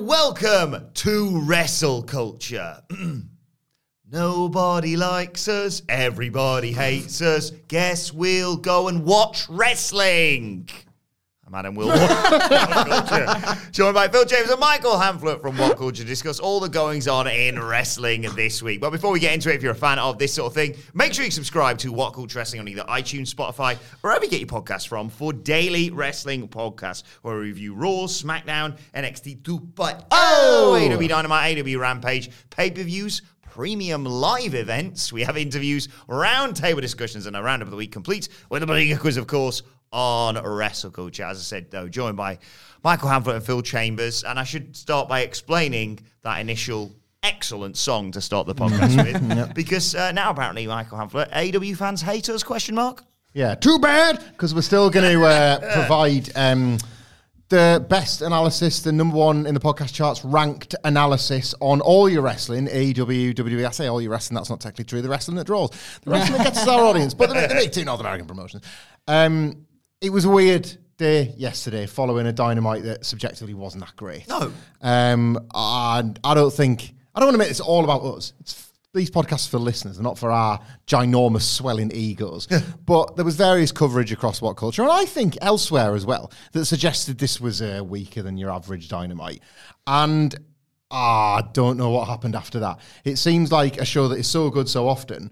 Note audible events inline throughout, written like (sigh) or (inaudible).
Welcome to Wrestle Culture. (clears throat) Nobody likes us, everybody hates us. Guess we'll go and watch wrestling. I'm Adam Wilmore. Joined by Phil James and Michael Hamflett from What Culture to discuss all the goings on in wrestling this week. But before we get into it, if you're a fan of this sort of thing, make sure you subscribe to What Culture Wrestling on either iTunes, Spotify, wherever you get your podcasts from for daily wrestling podcasts where we review Raw, SmackDown, NXT 2.0, oh! oh! AEW Dynamite, AEW Rampage, pay-per-views, premium live events. We have interviews, roundtable discussions, and a roundup of the week complete with a big quiz, of course, on Wrestle Culture. As I said, though, joined by Michael Hamflett and Phil Chambers. And I should start by explaining that initial excellent song to start the podcast with. (laughs) Yep. Because uh, now apparently, Michael Hamflett, AEW fans hate us, question mark? Yeah, too bad, because we're still going to uh, (laughs) provide... Um, the best analysis, the number one in the podcast charts, ranked analysis on all your wrestling, AEW, WWE. I say all your wrestling, that's not technically true. The wrestling that draws. The wrestling that gets us our audience, but the, the big two North American promotions. Um, it was a weird day yesterday following a dynamite that subjectively wasn't that great. No. Um, and I don't think, I don't want to make this all about us. It's these podcasts are for listeners, not for our ginormous swelling egos. but there was various coverage across what culture, and I think elsewhere as well, that suggested this was uh, weaker than your average dynamite. And ah, I don't know what happened after that. It seems like a show that is so good so often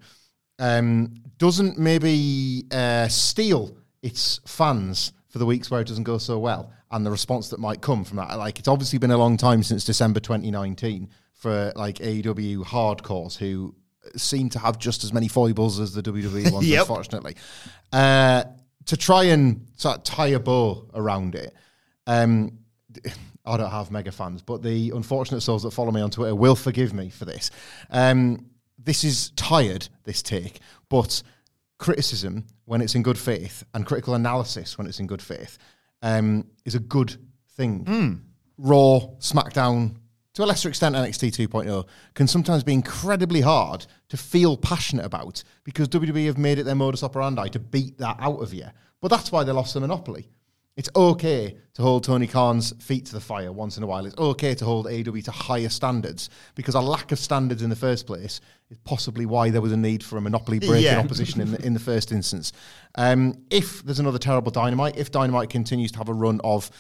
um, doesn't maybe uh, steal its fans for the weeks where it doesn't go so well and the response that might come from that. Like it's obviously been a long time since December 2019 for like AEW hardcores who seem to have just as many foibles as the WWE (laughs) ones, yep. unfortunately. Uh, to try and sort of tie a bow around it. Um, I don't have mega fans, but the unfortunate souls that follow me on Twitter will forgive me for this. Um, this is tired, this take, but criticism when it's in good faith and critical analysis when it's in good faith um, is a good thing. Mm. Raw, SmackDown, to a lesser extent NXT 2.0, can sometimes be incredibly hard to feel passionate about because WWE have made it their modus operandi to beat that out of you. But that's why they lost the monopoly. It's okay to hold Tony Khan's feet to the fire once in a while. It's okay to hold AEW to higher standards because a lack of standards in the first place is possibly why there was a need for a monopoly break yeah. opposition in the, in the first instance. Um, if there's another terrible Dynamite, if Dynamite continues to have a run of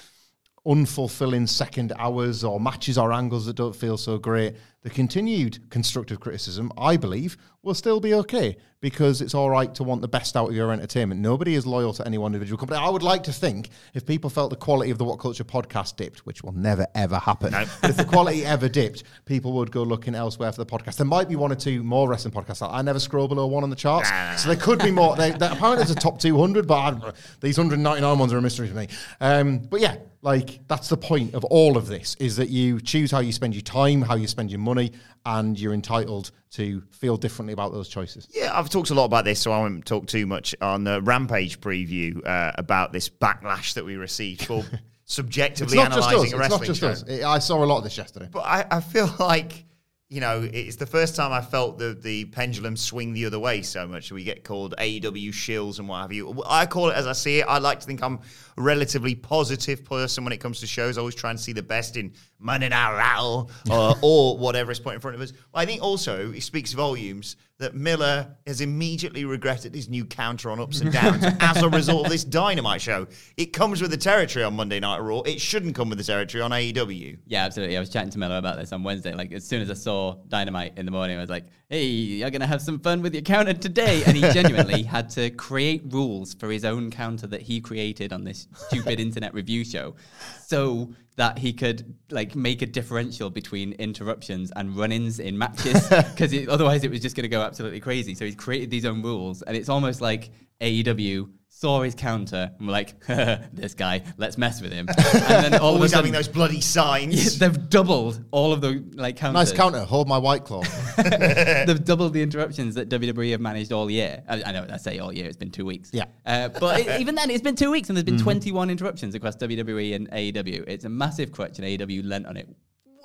unfulfilling second hours or matches or angles that don't feel so great, the continued constructive criticism, I believe, will still be okay because it's all right to want the best out of your entertainment. Nobody is loyal to any one individual company. I would like to think if people felt the quality of the What Culture podcast dipped, which will never ever happen, no. but if the quality ever dipped, people would go looking elsewhere for the podcast. There might be one or two more wrestling podcasts. I never scroll below one on the charts, so there could be more. They, they, apparently, there's a top 200, but I, these 199 ones are a mystery to me. Um, but yeah, like that's the point of all of this is that you choose how you spend your time, how you spend your money, and you're entitled to feel differently about those choices. Yeah, I've talked a lot about this, so I won't talk too much on the Rampage preview uh, about this backlash that we received for (laughs) subjectively analysing a wrestling It's not just show. us. I saw a lot of this yesterday. But I, I feel (laughs) like you know, it's the first time I felt the the pendulum swing the other way so much. We get called AEW shills and what have you. I call it as I see it. I like to think I'm a relatively positive person when it comes to shows. I always try and see the best in Monday Night Raw or, (laughs) or whatever is put in front of us. I think also it speaks volumes that Miller has immediately regretted his new counter on ups and downs (laughs) as a result of this Dynamite show. It comes with the territory on Monday Night Raw. It shouldn't come with the territory on AEW. Yeah, absolutely. I was chatting to Miller about this on Wednesday. Like, as soon as I saw Dynamite in the morning, I was like, hey, you're going to have some fun with your counter today. And he genuinely (laughs) had to create rules for his own counter that he created on this stupid internet review show so that he could like make a differential between interruptions and run-ins in matches (laughs) because otherwise it was just going to go absolutely crazy so he's created these own rules and it's almost like AEW saw his counter and were like (laughs) this guy let's mess with him (laughs) and then all of a Always sudden having those bloody signs. (laughs) they've doubled all of the like counters Nice counter. Hold my white claw. they've doubled the interruptions that WWE have managed all year. I, I know I say all year; it's been two weeks. Yeah. uh, but it, even then, it's been two weeks, and there's been 21 interruptions across WWE and AEW. It's a massive crutch, and AEW lent on it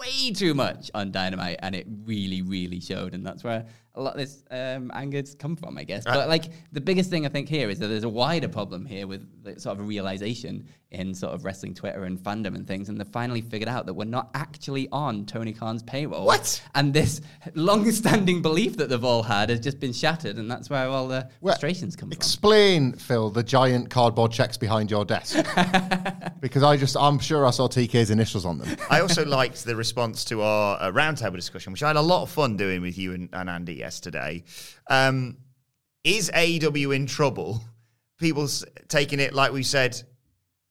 way too much on Dynamite, and it really, really showed. And that's where a lot of this um, anger's come from, I guess. But like the biggest thing I think here is that there's a wider problem here with like, sort of a realization in sort of wrestling Twitter and fandom and things, and they've finally figured out that we're not actually on Tony Khan's payroll. What? And this long-standing belief that they've all had has just been shattered, and that's where all the Well, frustrations come from. Explain, Phil, the giant cardboard checks behind your desk. (laughs) because I just, I'm sure I saw TK's initials on them. I also liked the response to our uh, roundtable discussion, which I had a lot of fun doing with you and, and Andy yesterday. Um, is AEW in trouble? People taking it like we said,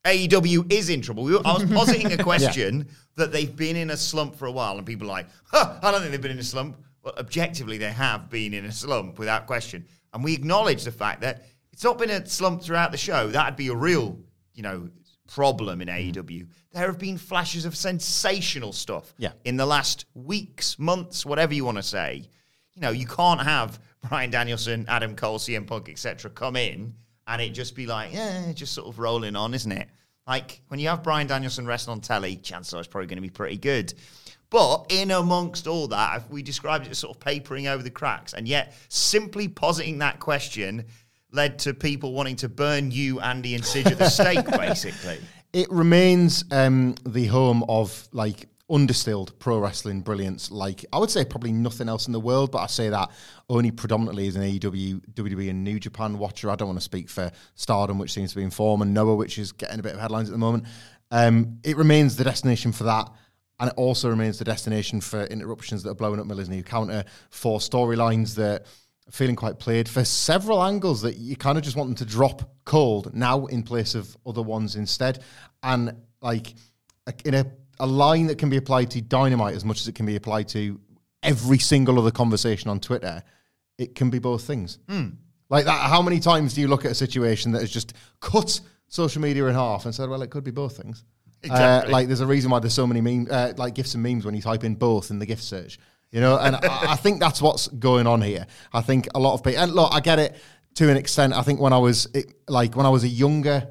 AEW is in trouble. We were, I was (laughs) positing a question that they've been in a slump for a while, and people are like, huh, I don't think they've been in a slump. Well, objectively, they have been in a slump without question. And we acknowledge the fact that it's not been a slump throughout the show. That'd be a real, you know, problem in AEW. There have been flashes of sensational stuff Yeah. in the last weeks, months, whatever you want to say. You know, you can't have Bryan Danielson, Adam Cole, CM Punk, etc., come in and it just be like, yeah, just sort of rolling on, isn't it? Like when you have Bryan Danielson wrestling on telly, chances are it's probably going to be pretty good. But in amongst all that, we described it as sort of papering over the cracks, and yet simply positing that question led to people wanting to burn you, Andy, and Sid at the stake, (laughs) basically. It remains um, the home of like undistilled pro wrestling brilliance. Like I would say, probably nothing else in the world, but I say that only predominantly as an AEW, WWE, and New Japan watcher. I don't want to speak for Stardom, which seems to be in form, and Noah, which is getting a bit of headlines at the moment. Um, it remains the destination for that. And it also remains the destination for interruptions that are blowing up Miller's new counter, for storylines that are feeling quite played, for several angles that you kind of just want them to drop cold now in place of other ones instead. And like in a, a line that can be applied to Dynamite as much as it can be applied to every single other conversation on Twitter, it can be both things. Like that, how many times do you look at a situation that has just cut social media in half and said, well, it could be both things? Exactly. Uh, like there's a reason why there's so many meme, uh, like gifs and memes when you type in both in the gift search. You know, and I, I think that's what's going on here. I think a lot of people, and look, I get it to an extent. I think when I was it, like when I was a younger,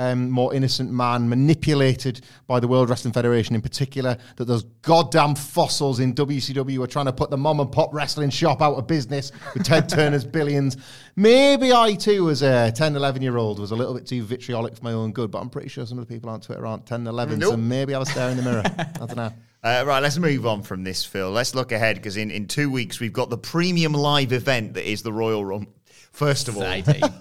um, more innocent man, manipulated by the World Wrestling Federation in particular, that those goddamn fossils in WCW were trying to put the mom and pop wrestling shop out of business with Ted (laughs) Turner's billions. Maybe I too, as a 10, 11 year old, was a little bit too vitriolic for my own good, but I'm pretty sure some of the people on Twitter aren't 10, 11, so maybe I was staring in the mirror. I don't know. (laughs) Uh, right, let's move on from this, Phil. Let's look ahead because in, in two weeks we've got the premium live event that is the Royal Rumble. First of all,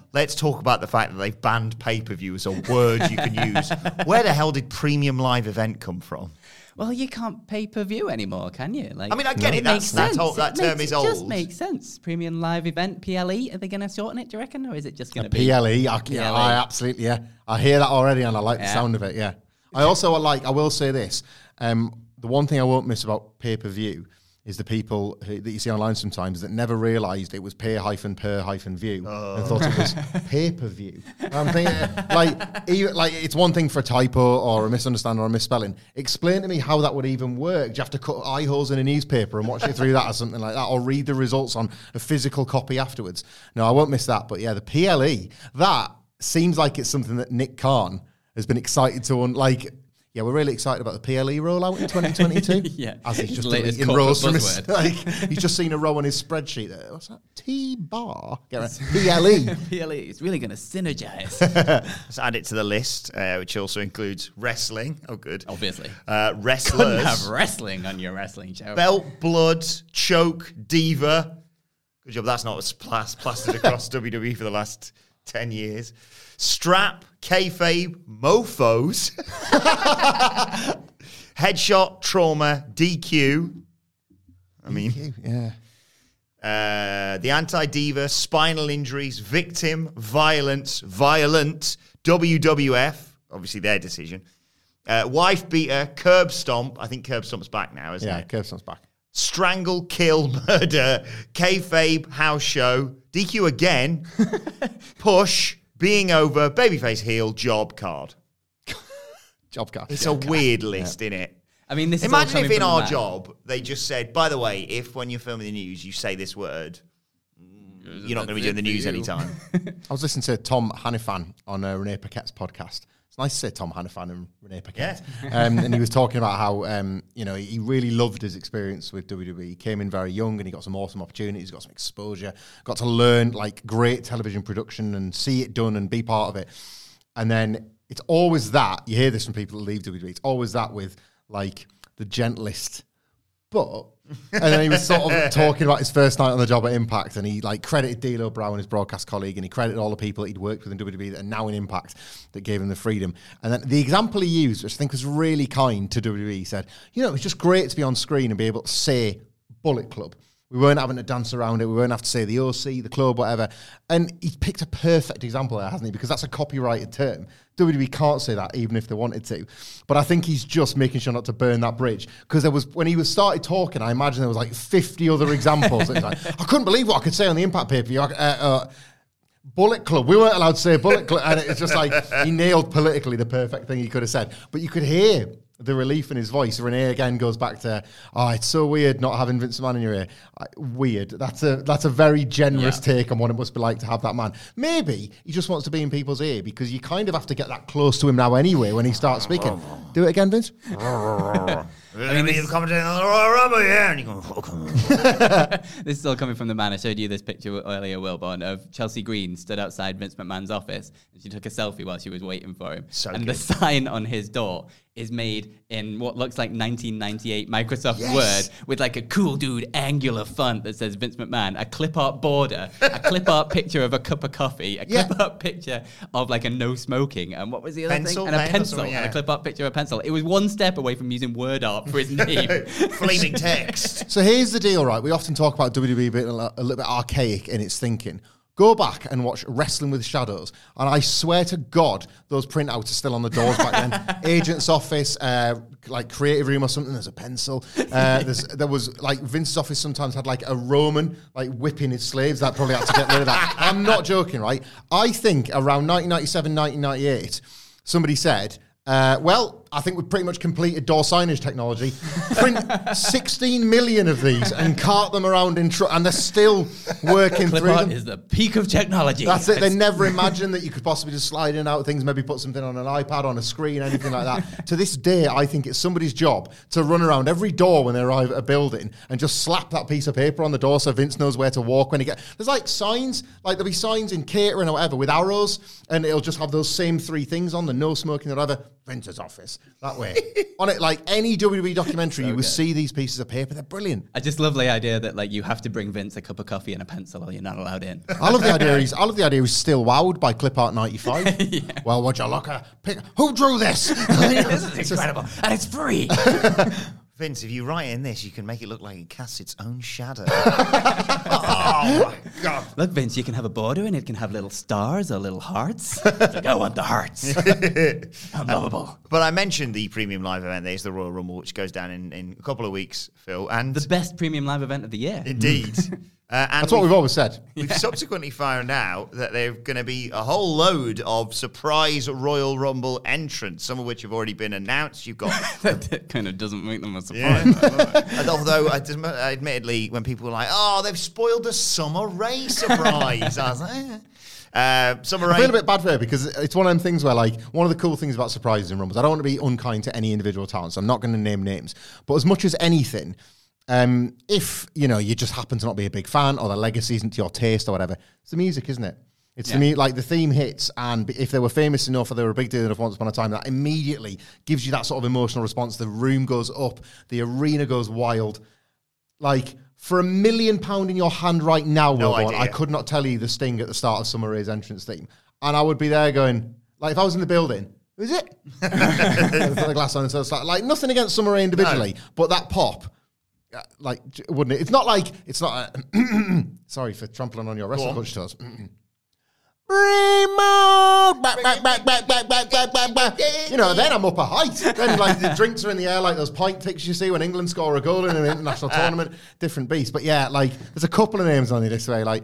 (laughs) let's talk about the fact that they've banned pay per view as a word you can use. Where the hell did premium live event come from? Well, you can't pay per view anymore, can you? Like, I mean, I get it, that's- makes that's old- that It term makes- is it Just makes sense. Premium live event PLE. Are they going to shorten it? Do you reckon, or is it just going to be PLE. E, I, yeah, PLE. I absolutely, yeah. I hear that already and I like the sound of it, yeah. I also like, I will say this. Um, the one thing I won't miss about pay per view is the people who, that you see online sometimes that never realised it was pay hyphen per hyphen view and thought it was pay per view. I'm thinking, like, even, like it's one thing for a typo or a misunderstanding or a misspelling. Explain to me how that would even work. Do you have to cut eye holes in a newspaper and watch it through that or something like that, or read the results on a physical copy afterwards? No, I won't miss that. But yeah, the PLE that seems like it's something that Nick Khan has been excited to un- like. Yeah, we're really excited about the PLE rollout in 2022. (laughs) Yeah. as he's just latest deleting corporate rows from his, like, (laughs) he's just seen a row on his spreadsheet. There. What's that? T bar. Get it? (laughs) PLE. PLE is really going to synergize. Let's add it to the list, uh, which also includes wrestling. Oh, good. Obviously. Uh, Couldn't wrestlers. have wrestling on your wrestling show. Belt, blood, choke, diva. Good job. That's not what's plas- plastered across WWE for the last 10 years. Strap, kayfabe, mofos. (laughs) Headshot, trauma, DQ. I mean, yeah. uh, the anti diva, spinal injuries, victim, violence, violent, WWF, obviously their decision. Uh, wife beater, curb stomp. I think curb stomp's back now, isn't it? Yeah, it? Kirsten's back. Strangle, kill, (laughs) murder, kayfabe, house show, DQ again, (laughs) push, being over, babyface heel, job card. (laughs) Job card. It's a weird list, isn't it? I mean, this is Imagine if in our man. job they just said, by the way, if when you're filming the news you say this word, you're not going to be doing the news anytime. (laughs) I was listening to Tom Hannifan on uh, Renee Paquette's podcast. Nice to say Tom Hannifan and Renee Paquette. (laughs) Um, and he was talking about how um, you know he really loved his experience with WWE. He came in very young and he got some awesome opportunities, got some exposure, got to learn like great television production and see it done and be part of it. And then it's always that you hear this from people that leave WWE. It's always that with like the gentlest but and then he was sort of talking about his first night on the job at Impact, and he like credited D'Lo Brown, his broadcast colleague, and he credited all the people that he'd worked with in WWE that are now in Impact that gave him the freedom. And then the example he used, which I think was really kind to WWE, he said, "You know, it's just great to be on screen and be able to say Bullet Club." We weren't having to dance around it. We weren't have to say the OC, the club, whatever. And he picked a perfect example there, hasn't he? Because that's a copyrighted term. WWE can't say that even if they wanted to. But I think he's just making sure not to burn that bridge. Because there was when he was started talking, I imagine there was like 50 other examples. Like, I couldn't believe what I could say on the Impact pay per view. Uh, uh, Bullet Club. We weren't allowed to say Bullet Club. And it's just like he nailed politically the perfect thing he could have said. But you could hear the relief in his voice. Renee again goes back to, oh, it's so weird not having Vince McMahon in your ear. Uh, weird. That's a that's a very generous Yeah. take on what it must be like to have that man. Maybe he just wants to be in people's ear because you kind of have to get that close to him now anyway when he starts speaking. Do it again, Vince. I mean, you've commented on the Royal Rumble, yeah, and you go, oh, come on. (laughs) This is all coming from the man. I showed you this picture earlier, Wilborn, of Chelsea Green stood outside Vince McMahon's office and she took a selfie while she was waiting for him. So and good. the sign on his door is made in what looks like 1998 Microsoft Yes. Word with like a cool dude angular font that says Vince McMahon, a clip art border, a clip art (laughs) picture of a cup of coffee, a Yeah. clip art picture of like a no smoking, and what was the other Pencil, thing? And a pencil, something, and a clip art picture of a pencil. It was one step away from using word art for his (laughs) name. Flaming text. So here's the deal, right? We often talk about WWE being a little bit archaic in its thinking. Go back and watch Wrestling with Shadows, and I swear to God, those printouts are still on the doors back then. (laughs) Agent's office, uh, like creative room or something. There's a pencil. Uh, there's, there was like Vince's office sometimes had like a Roman like whipping his slaves. That probably had to get rid of that. I'm not joking, right? I think around 1997, 1998, somebody said. Uh, well, I think we've pretty much completed door signage technology. Print (laughs) 16 million of these and cart them around in truck, and they're still working clip through art them. is the peak of technology. That's it. They never imagined that you could possibly just slide in and out of things, maybe put something on an iPad, on a screen, anything like that. to this day, I think it's somebody's job to run around every door when they arrive at a building and just slap that piece of paper on the door so Vince knows where to walk when he get. There's like signs, like there'll be signs in catering or whatever with arrows, and it'll just have those same three things on the no smoking or whatever. Vince's office that way on it. Like any WWE documentary, you will see these pieces of paper. They're brilliant. I just love the idea that like you have to bring Vince a cup of coffee and a pencil, or you're not allowed in. I love the idea. (laughs) He's, I love the idea. He's still wowed by Clip Art '95. (laughs) Well, would you look at pick? Who drew this? (laughs) this is incredible, and it's free. Vince, if you write in this, you can make it look like it casts its own shadow. (laughs) oh my god. Look, Vince, you can have a border, and it can have little stars or little hearts. like, I want the hearts. (laughs) Unlovable. Um, but I mentioned the premium live event. There's the Royal Rumble, which goes down in, in a couple of weeks, Phil. And The best premium live event of the year. indeed, (laughs) Uh, and That's what we've always said. (laughs) We've subsequently found out that there's going to be a whole load of surprise Royal Rumble entrants, some of which have already been announced. You've got, (laughs) that kind of doesn't make them a yeah. surprise. And although, I admittedly, when people were like, "Oh, they've spoiled the Summer Rae surprise," I was like, eh. uh, "Summer I Rae." feel a bit bad for her because it's one of them things where, like, one of the cool things about surprises and rumbles, I don't want to be unkind to any individual talent, so I'm not going to name names. But as much as anything, um, if you know you just happen to not be a big fan or the legacy isn't to your taste or whatever, it's the music, isn't it? It's the me like the theme hits, and if they were famous enough or they were a big deal enough once upon a time, that immediately gives you that sort of emotional response. The room goes up, the arena goes wild. Like for a million pound in your hand right now, No Wilborn. I could not tell you the sting at the start of Summer Rae's entrance theme, and I would be there going, like if I was in the building, who's it? (laughs) Put the glass on and so it's like, like nothing against Summer Rae individually, but that pop, uh, like wouldn't it? It's not like it's not. A (clears throat) sorry for trampling on your wrestling coach toes. Remo, back, back, back, back, back, back, back, back, back. You know, then I'm up a height. Then like the drinks are in the air, like those pint ticks you see when England score a goal in an international (laughs) tournament. Different beast, but yeah, like there's a couple of names on it this way. Like,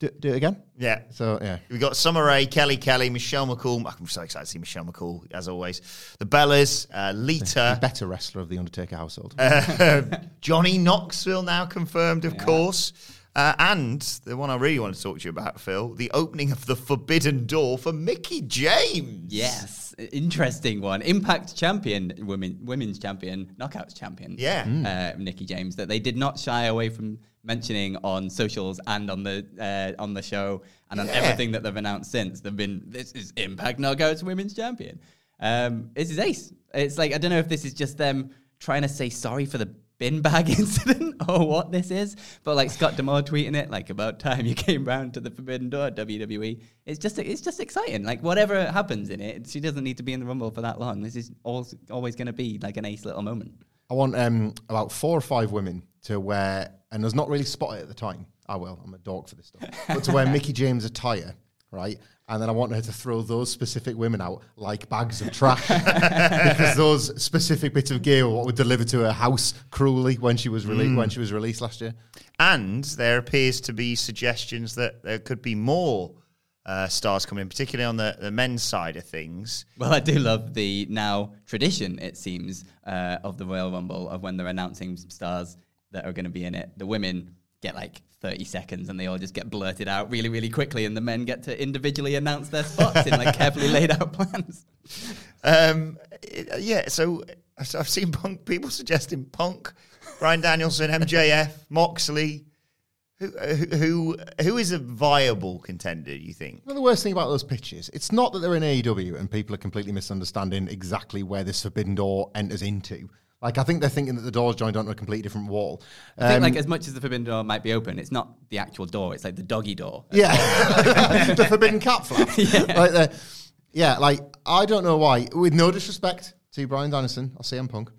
do, do it again. Yeah. So yeah, We've got Summer Rae, Kelly Kelly, Michelle McCool. I'm so excited to see Michelle McCool, as always. The Bellas, uh, the Lita, better wrestler of the Undertaker household. uh, (laughs) Johnny Knoxville now confirmed, of course. Uh, and the one I really want to talk to you about, Phil, the opening of the Forbidden Door for Mickie James. yes, interesting one. Impact champion, women, women's champion, knockouts champion. Yeah. Mm. uh, Mickie James. That they did not shy away from mentioning on socials and on the uh, on the show and on Yeah. everything that they've announced since. They've been this is Impact Knockouts Women's Champion. Um, this is ace. It's like I don't know if this is just them trying to say sorry for the bin bag (laughs) incident or what this is, but like Scott D'Amore tweeting it, like about time you came round to the Forbidden Door WWE. It's just it's just exciting. Like whatever happens in it, she doesn't need to be in the Rumble for that long. This is always always going to be like an ace little moment. I want um, about four or five women to wear, and there's not really spot it at the time. I will. I'm a dog for this stuff. but to wear (laughs) Mickie James attire, right? And then I want her to throw those specific women out like bags of trash (laughs) because those specific bits of gear were what were delivered to her house cruelly when she was released when she was released last year. And there appears to be suggestions that there could be more uh, stars coming in, particularly on the, the men's side of things. Well, I do love the now tradition, it seems, uh, of the Royal Rumble of when they're announcing stars that are going to be in it. The women get like 30 seconds and they all just get blurted out really, really quickly, and the men get to individually announce their spots in like carefully (laughs) laid out plans. Um, it- yeah, so so I've seen punk people suggesting Punk, Bryan Danielson, MJF, Moxley. Who, who who is a viable contender? You think? You know the worst thing about those pitches? It's not that they're in AEW and people are completely misunderstanding exactly where this forbidden door enters into. Like I think they're thinking that the door's joined onto a completely different wall. I think Um, like as much as the forbidden door might be open, it's not the actual door; it's like the doggy door. Yeah, (laughs) the forbidden cat flap. (laughs) Like the, yeah, like I don't know why. With no disrespect to Bryan Danielson or CM Punk,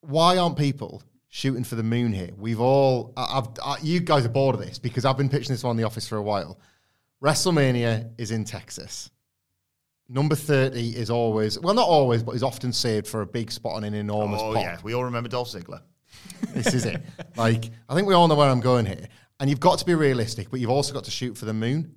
why aren't people shooting for the moon here? We've all, I- I've, I, you guys are bored of this because I've been pitching this one in the office for a while. WrestleMania is in Texas. Number thirty is always, well, not always, but is often saved for a big spot on an enormous Oh pop. yeah, we all remember Dolph Ziggler. (laughs) This is it. Like, I think we all know where I'm going here. And you've got to be realistic, but you've also got to shoot for the moon.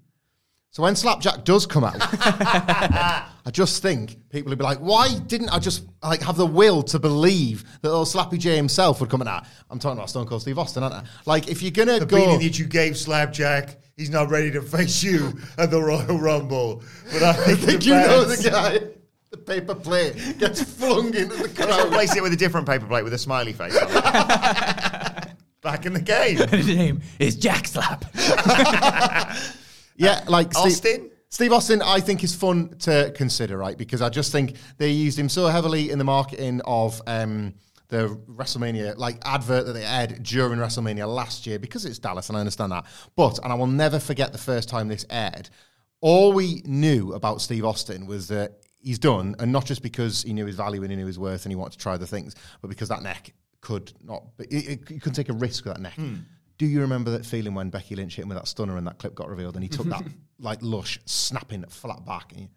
So when Slapjack does come out, (laughs) I just think people would be like, why didn't I just like have the will to believe that old Slappy J himself would come out? I'm talking about Stone Cold Steve Austin, aren't I? Like, if you're gonna go, The that you gave Slapjack, he's not ready to face you at the Royal Rumble. But I I think (laughs) you know the guy, the paper plate gets (laughs) flung into the crowd. Replace it with a different paper plate with a smiley face. on it. (laughs) Back in the game. His name is Jack Slap. Yeah, like Steve, Austin? Steve Austin, I think is fun to consider, right? Because I just think they used him so heavily in the marketing of um, the WrestleMania like advert that they aired during WrestleMania last year because it's Dallas, and I understand that. But and I will never forget the first time this aired. All we knew about Steve Austin was that he's done, and not just because he knew his value and he knew his worth and he wanted to try the things, but because that neck could not, he couldn't take a risk with that neck. Hmm. Do you remember that feeling when Becky Lynch hit him with that stunner and that clip got revealed and he took that (laughs) like lush snapping flat back? And he,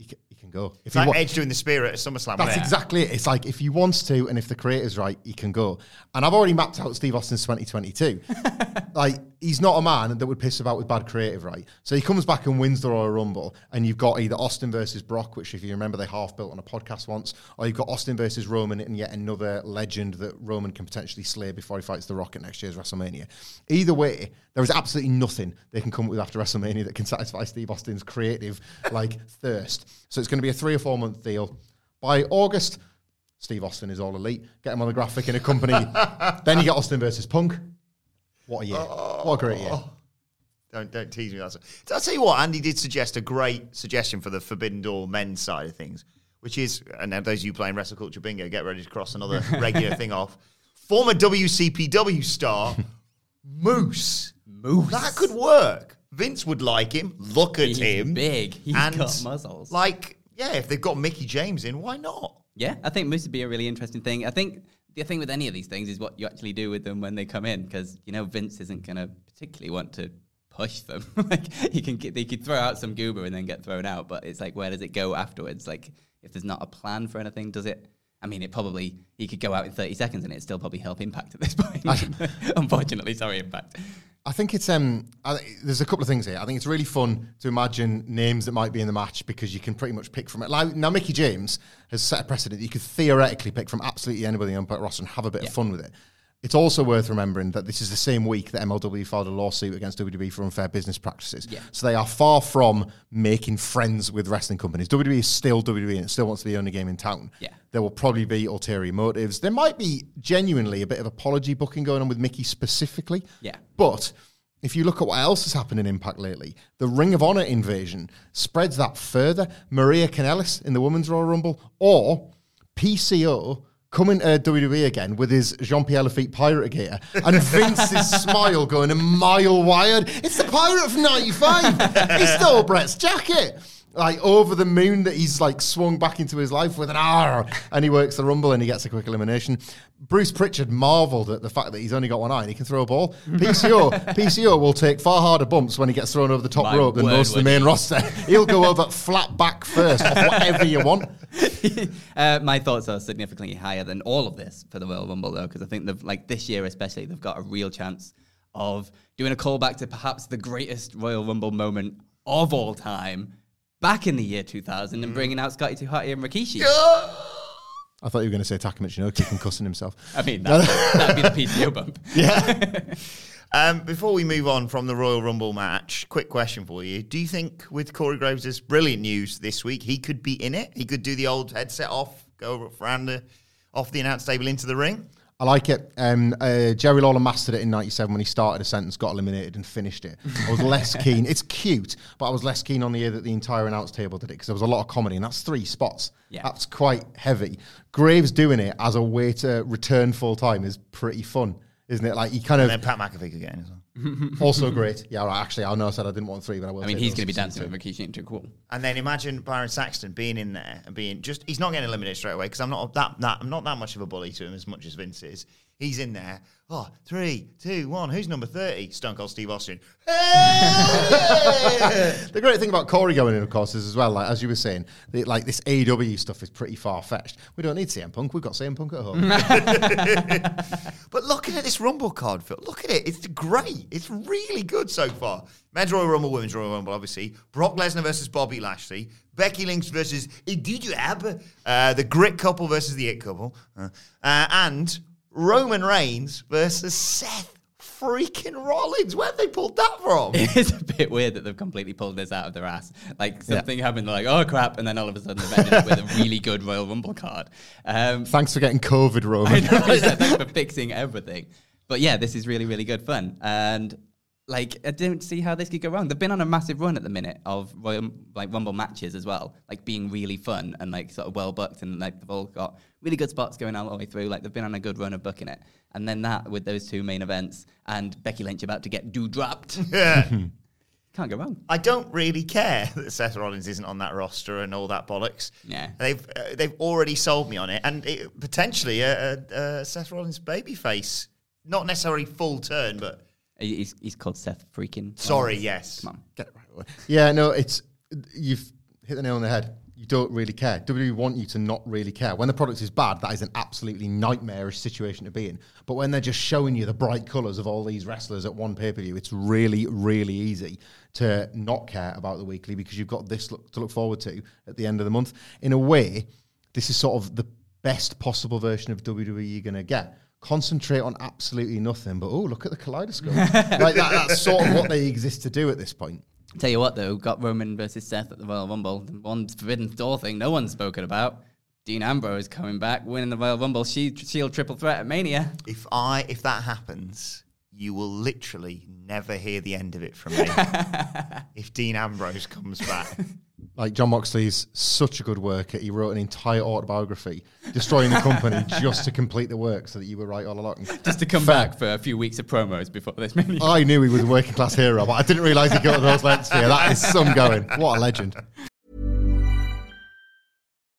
he can, he can go. If It's he like wa- Edge doing the spear at SummerSlam. that's exactly it. It's like if he wants to, and if the creator's right, he can go. And I've already mapped out Steve Austin's 2022. (laughs) like he's not a man that would piss about with bad creative, right? So he comes back and wins the Royal Rumble, and you've got either Austin versus Brock, which if you remember they half built on a podcast once, or you've got Austin versus Roman, and yet another legend that Roman can potentially slay before he fights the Rock at next year's WrestleMania. Either way, there is absolutely nothing they can come up with after WrestleMania that can satisfy Steve Austin's creative like (laughs) thirst. So it's going to be a three or four month deal. By August, Steve Austin is all elite. Get him on the graphic in a company. (laughs) then you get Austin versus Punk. What a year! Oh. what a great year! Don't don't tease me. That's I'll tell you what. Andy did suggest a great suggestion for the Forbidden Door men's side of things, which is, and now those of you playing Wrestle Culture Bingo, get ready to cross another (laughs) regular thing off. Former WCPW star (laughs) Moose. Moose. That could work. Vince would like him. Look at He's him. big. He's and got muscles. Like, yeah, if they've got Mickie James in, why not? Yeah, I think Moose would be a really interesting thing. I think the thing with any of these things is what you actually do with them when they come in, because you know Vince isn't going to particularly want to push them. (laughs) like he can, get, they could throw out some goober and then get thrown out, but it's like where does it go afterwards? Like if there's not a plan for anything, does it? I mean, it probably he could go out in 30 seconds and it still probably help Impact at this (laughs) point. (laughs) Unfortunately, sorry, Impact. I think it's um. I, there's a couple of things here. I think it's really fun to imagine names that might be in the match because you can pretty much pick from it. Like, now, Mickie James has set a precedent. that You could theoretically pick from absolutely anybody on the roster and have a bit of fun with it. It's also worth remembering that this is the same week that MLW filed a lawsuit against WWE for unfair business practices. Yeah. So they are far from making friends with wrestling companies. WWE is still WWE and it still wants to be the only game in town. Yeah. There will probably be ulterior motives. There might be genuinely a bit of apology booking going on with Mickey specifically. Yeah. But if you look at what else has happened in Impact lately, the Ring of Honor invasion spreads that further. Maria Kanellis in the Women's Royal Rumble, or PCO coming to WWE again with his Jean Pierre Lafitte pirate gear and (laughs) Vince's smile going a mile wide. It's the pirate from 95. he stole Brett's jacket. Like over the moon that he's like swung back into his life with an R and he works the rumble and he gets a quick elimination. Bruce Pritchard marveled at the fact that he's only got one eye and he can throw a ball. PCO (laughs) PCO will take far harder bumps when he gets thrown over the top My rope than word, most of the main roster. He'll go over (laughs) flat back first whatever you want. (laughs) uh, my thoughts are significantly higher than all of this for the Royal Rumble, though, because I think they've like this year especially they've got a real chance of doing a callback to perhaps the greatest Royal Rumble moment of all time back in the year 2000 and bringing out Scotty 2 Hotty and Rikishi. I thought you were going to say Taka Michinoku cussing himself. (laughs) I mean, that, that'd be the PCO bump. (laughs) (laughs) Um, before we move on from the Royal Rumble match, quick question for you. Do you think with Corey Graves' brilliant news this week, he could be in it? He could do the old headset off, go over around the, off the announce table into the ring? I like it. Um, uh, Jerry Lawler mastered it in '97 when he started a sentence, got eliminated, and finished it. I was less (laughs) keen. It's cute, but I was less keen on the year that the entire announce table did it because there was a lot of comedy, and that's three spots. Yeah. That's quite heavy. Graves doing it as a way to return full time is pretty fun, isn't it? Like he kind And of then Pat McAfee again as well. (laughs) also great. Yeah, right. Actually, I know I said I didn't want three, but I will. I mean, he's going to be two. dancing with Rikishi into cool. And then imagine Byron Saxton being in there and being just he's not getting eliminated straight away because I'm not that, that I'm not that much of a bully to him as much as Vince is. He's in there. Oh, three, two, one. Who's number 30? Stone Cold Steve Austin. (laughs) The great thing about Corey going in, of course, is as well, like as you were saying, the, like this AEW stuff is pretty far fetched. We don't need CM Punk. We've got CM Punk at home. (laughs) But looking at this Rumble card, Phil, look at it. It's great. It's really good so far. Men's Royal Rumble, Women's Royal Rumble, obviously. Brock Lesnar versus Bobby Lashley. Becky Lynch versus Idujab. Uh, the Grit couple versus the It couple. Uh, uh, and Roman Reigns versus Seth freaking Rollins. Where have they pulled that from? (laughs) It is a bit weird that they've completely pulled this out of their ass. Like something happened, they're like, oh crap, and then all of a sudden they've ended up with a really good Royal Rumble card. Um, Thanks for getting COVID, Roman. Know, (laughs) yeah, thanks for fixing everything. But yeah, this is really, really good fun. And like, I didn't see how this could go wrong. They've been on a massive run at the minute of Royal, like Rumble matches as well, like being really fun and like sort of well booked, and like they've all got really good spots going all the way through. Like they've been on a good run of booking it, and then that with those two main events and Becky Lynch about to get do dropped, (laughs) (laughs) can't go wrong. I don't really care (laughs) that Seth Rollins isn't on that roster and all that bollocks. Yeah. they've uh, they've already sold me on it, and it, potentially a, a, a Seth Rollins babyface, not necessarily full turn, but He's, he's called Seth freaking. sorry, Rollins. yes. Come on. Get it right away. Yeah, no, it's you've hit the nail on the head. you don't really care. WWE want you to not really care. When the product is bad, that is an absolutely nightmarish situation to be in. But when they're just showing you the bright colours of all these wrestlers at one pay per view, it's really, really easy to not care about the weekly because you've got this look, to look forward to at the end of the month. In a way, this is sort of the best possible version of WWE you're going to get. Concentrate on absolutely nothing, but oh, look at the kaleidoscope. (laughs) like that, that's sort of what they exist to do at this point. Tell you what, though, got Roman versus Seth at the Royal Rumble. The one Forbidden Door thing no one's spoken about. Dean Ambrose coming back, winning the Royal Rumble, she- Shield triple threat at Mania. If I if that happens, you will literally never hear the end of it from me. (laughs) if Dean Ambrose comes back. (laughs) Like Jon Moxley's such a good worker. He wrote an entire autobiography destroying the company (laughs) just to complete the work so that you were right all along. Just to come Fair. back for a few weeks of promos before this Mania. I knew he was a working class hero, but I didn't realise he got to those lengths here. That is some going. What a legend.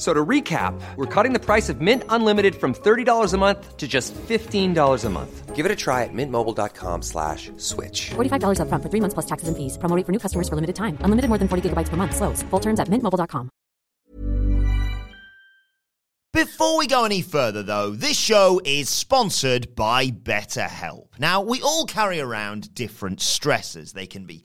F- So to recap, we're cutting the price of Mint Unlimited from $30 a month to just $15 a month. Give it a try at mintmobile.com slash switch. $45 upfront for three months plus taxes and fees. Promo rate for new customers for limited time. Unlimited more than 40 gigabytes per month. Slows. Full terms at mintmobile.com. Before we go any further, though, this show is sponsored by BetterHelp. Now, we all carry around different stressors. They can be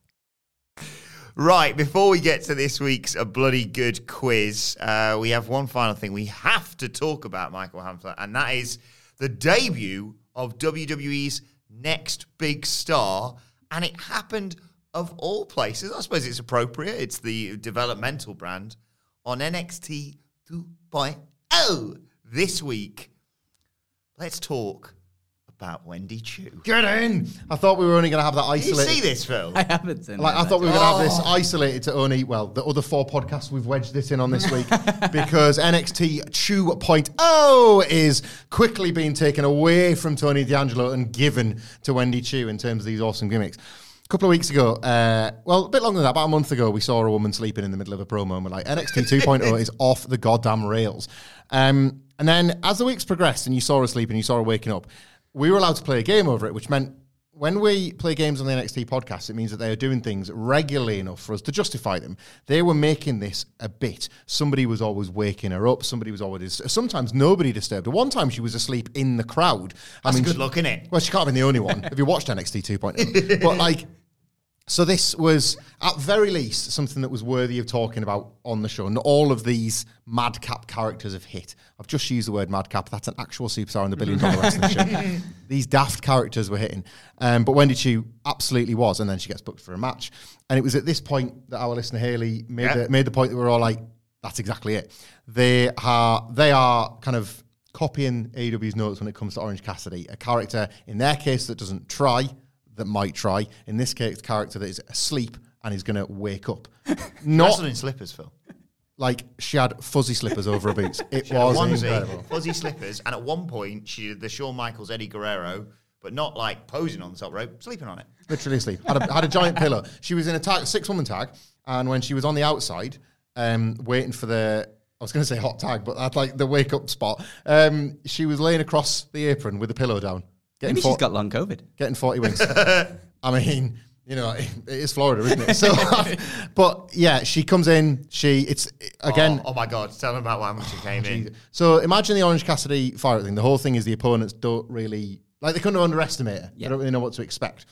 Right, before we get to this week's A Bloody Good quiz, uh, we have one final thing we have to talk about, Michael Hamflett, and that is the debut of WWE's next big star. And it happened of all places. I suppose it's appropriate. It's the developmental brand on NXT 2.0 this week. Let's talk about Wendy Choo. Get in! I thought we were only going to have that Did you isolated. see this, Phil? I haven't seen Like that. I thought we were going to have this Oh. isolated to only well the other four podcasts we've wedged this in on this week (laughs) because NXT 2.0 is quickly being taken away from Tony D'Angelo and given to Wendy Choo in terms of these awesome gimmicks. A couple of weeks ago, uh, well, a bit longer than that, about a month ago, we saw a woman sleeping in the middle of a promo and we're like, NXT 2.0 is (laughs) off the goddamn rails. Um, and then as the weeks progressed and you saw her sleeping, you saw her waking up, we were allowed to play a game over it, which meant when we play games on the NXT podcast, it means that they are doing things regularly enough for us to justify them. They were making this a bit. Somebody was always waking her up. Somebody was always. Sometimes nobody disturbed her. One time she was asleep in the crowd. That's I mean, good she- luck, innit? Well, she can't have been the only one. Have you watched NXT 2.0? (laughs) but like, So this was, at very least, something that was worthy of talking about on the show. And all of these madcap characters have hit. I've just used the word madcap. That's an actual superstar in the billion dollar wrestling show. (laughs) These daft characters were hitting. Um, but Wendy Choo absolutely was. And then she gets booked for a match. And it was at this point that our listener Haley made, Yeah. the, made the point that we're all like, that's exactly it. They are, they are kind of copying AEW's notes when it comes to Orange Cassidy, a character in their case that doesn't try, that might try. In this case, character that is asleep and is going to wake up. (laughs) Not in slippers, Phil. like she had fuzzy slippers over her boots. It (laughs) She was onesie, incredible. fuzzy slippers, and at one point she did the Shawn Michaels Eddie Guerrero, but not like posing on the top rope, sleeping on it. Literally asleep. Had a, had a giant pillow. She was in a tag, six woman tag, and when she was on the outside, um, waiting for the. I was going to say hot tag, but that's like the wake up spot. Um, she was laying across the apron with the pillow down. Getting Maybe four- she's got long COVID. getting 40 wins. (laughs) I mean, you know, it is Florida, isn't it? So, (laughs) (laughs) but yeah, she comes in. She, it's again. oh, oh my God, tell them about how much it came in. So imagine the Orange Cassidy fire thing. The whole thing is the opponents don't really, like, they couldn't underestimate her. Yeah. They don't really know what to expect.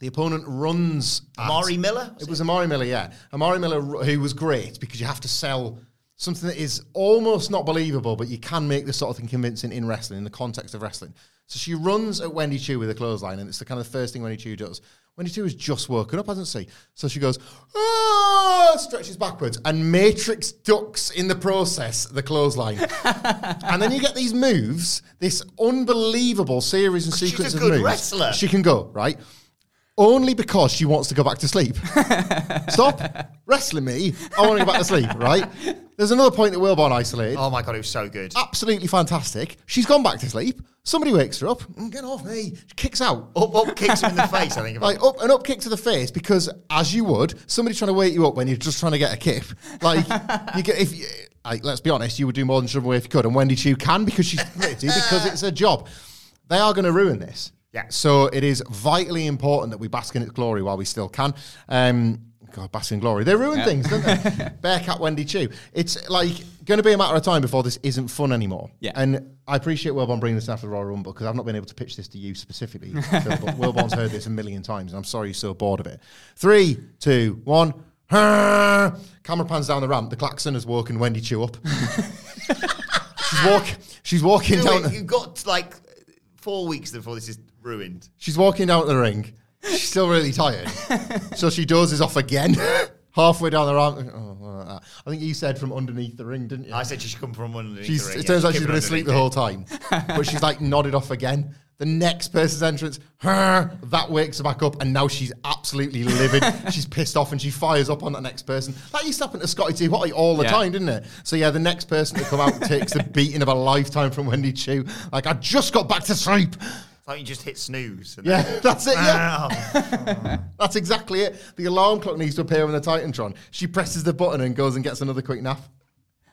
The opponent runs. at- Amari Miller? It was Amari Miller, yeah. Amari Miller, who was great because you have to sell something that is almost not believable, but you can make this sort of thing convincing in wrestling, in the context of wrestling. So she runs at Wendy Choo with a clothesline, and it's the kind of first thing Wendy Choo does. Wendy Choo has just woken up, hasn't she? So she goes, ah, stretches backwards, and Matrix ducks in the process the clothesline. (laughs) and then you get these moves, this unbelievable series and She's sequence a of good moves. wrestler. She can go, right? Only because she wants to go back to sleep. (laughs) Stop wrestling me. I want to go back to sleep, right? There's another point that Wilborn isolated. Oh my God, it was so good. Absolutely fantastic. She's gone back to sleep. Somebody wakes her up. "Mm, Get off me. She kicks out. Up, up, kicks him in the face, I think. if I- Like up an up kick to the face because as you would, somebody trying to wake you up when you're just trying to get a kip. Like you get if you, like, let's be honest, you would do more than shove away if you could. And Wendy Choo can because she's committed to because (laughs) it's a job. They are going to ruin this. Yeah. So it is vitally important that we bask in its glory while we still can. Um, God, bask in glory. They ruin things, don't they? (laughs) Bearcat Wendy Choo. It's like going to be a matter of time before this isn't fun anymore. Yeah. And I appreciate Wilborn bringing this after the Royal Rumble because I've not been able to pitch this to you specifically. Phil, but Wilborn's heard this a million times, and I'm sorry you're so bored of it. Three, two, one. Camera pans down the ramp. The klaxon has woken Wendy Choo up. (laughs) she's walk. She's walking Do down. it. You've got like four weeks before this is ruined. She's walking down the ring. She's still really tired. (laughs) so she dozes off again. (laughs) Halfway down the ramp. Oh, uh, I think you said from underneath the ring, didn't you? I said she should come from underneath She's, the ring. it Yeah, turns out she's been asleep the it. whole time. (laughs) but she's like nodded off again. The next person's entrance, her, that wakes her back up, and now she's absolutely livid. she's pissed off and she fires up on that next person. That used to happen to Scotty T. White all the Yeah. time, didn't it? So yeah, the next person to come out takes the beating of a lifetime from Wendy Choo. Like, I just got back to sleep. It's like you just hit snooze. and Yeah, then- (laughs) that's it. Yeah, Ow. (laughs) that's exactly it. The alarm clock needs to appear on the Titantron. She presses the button and goes and gets another quick nap.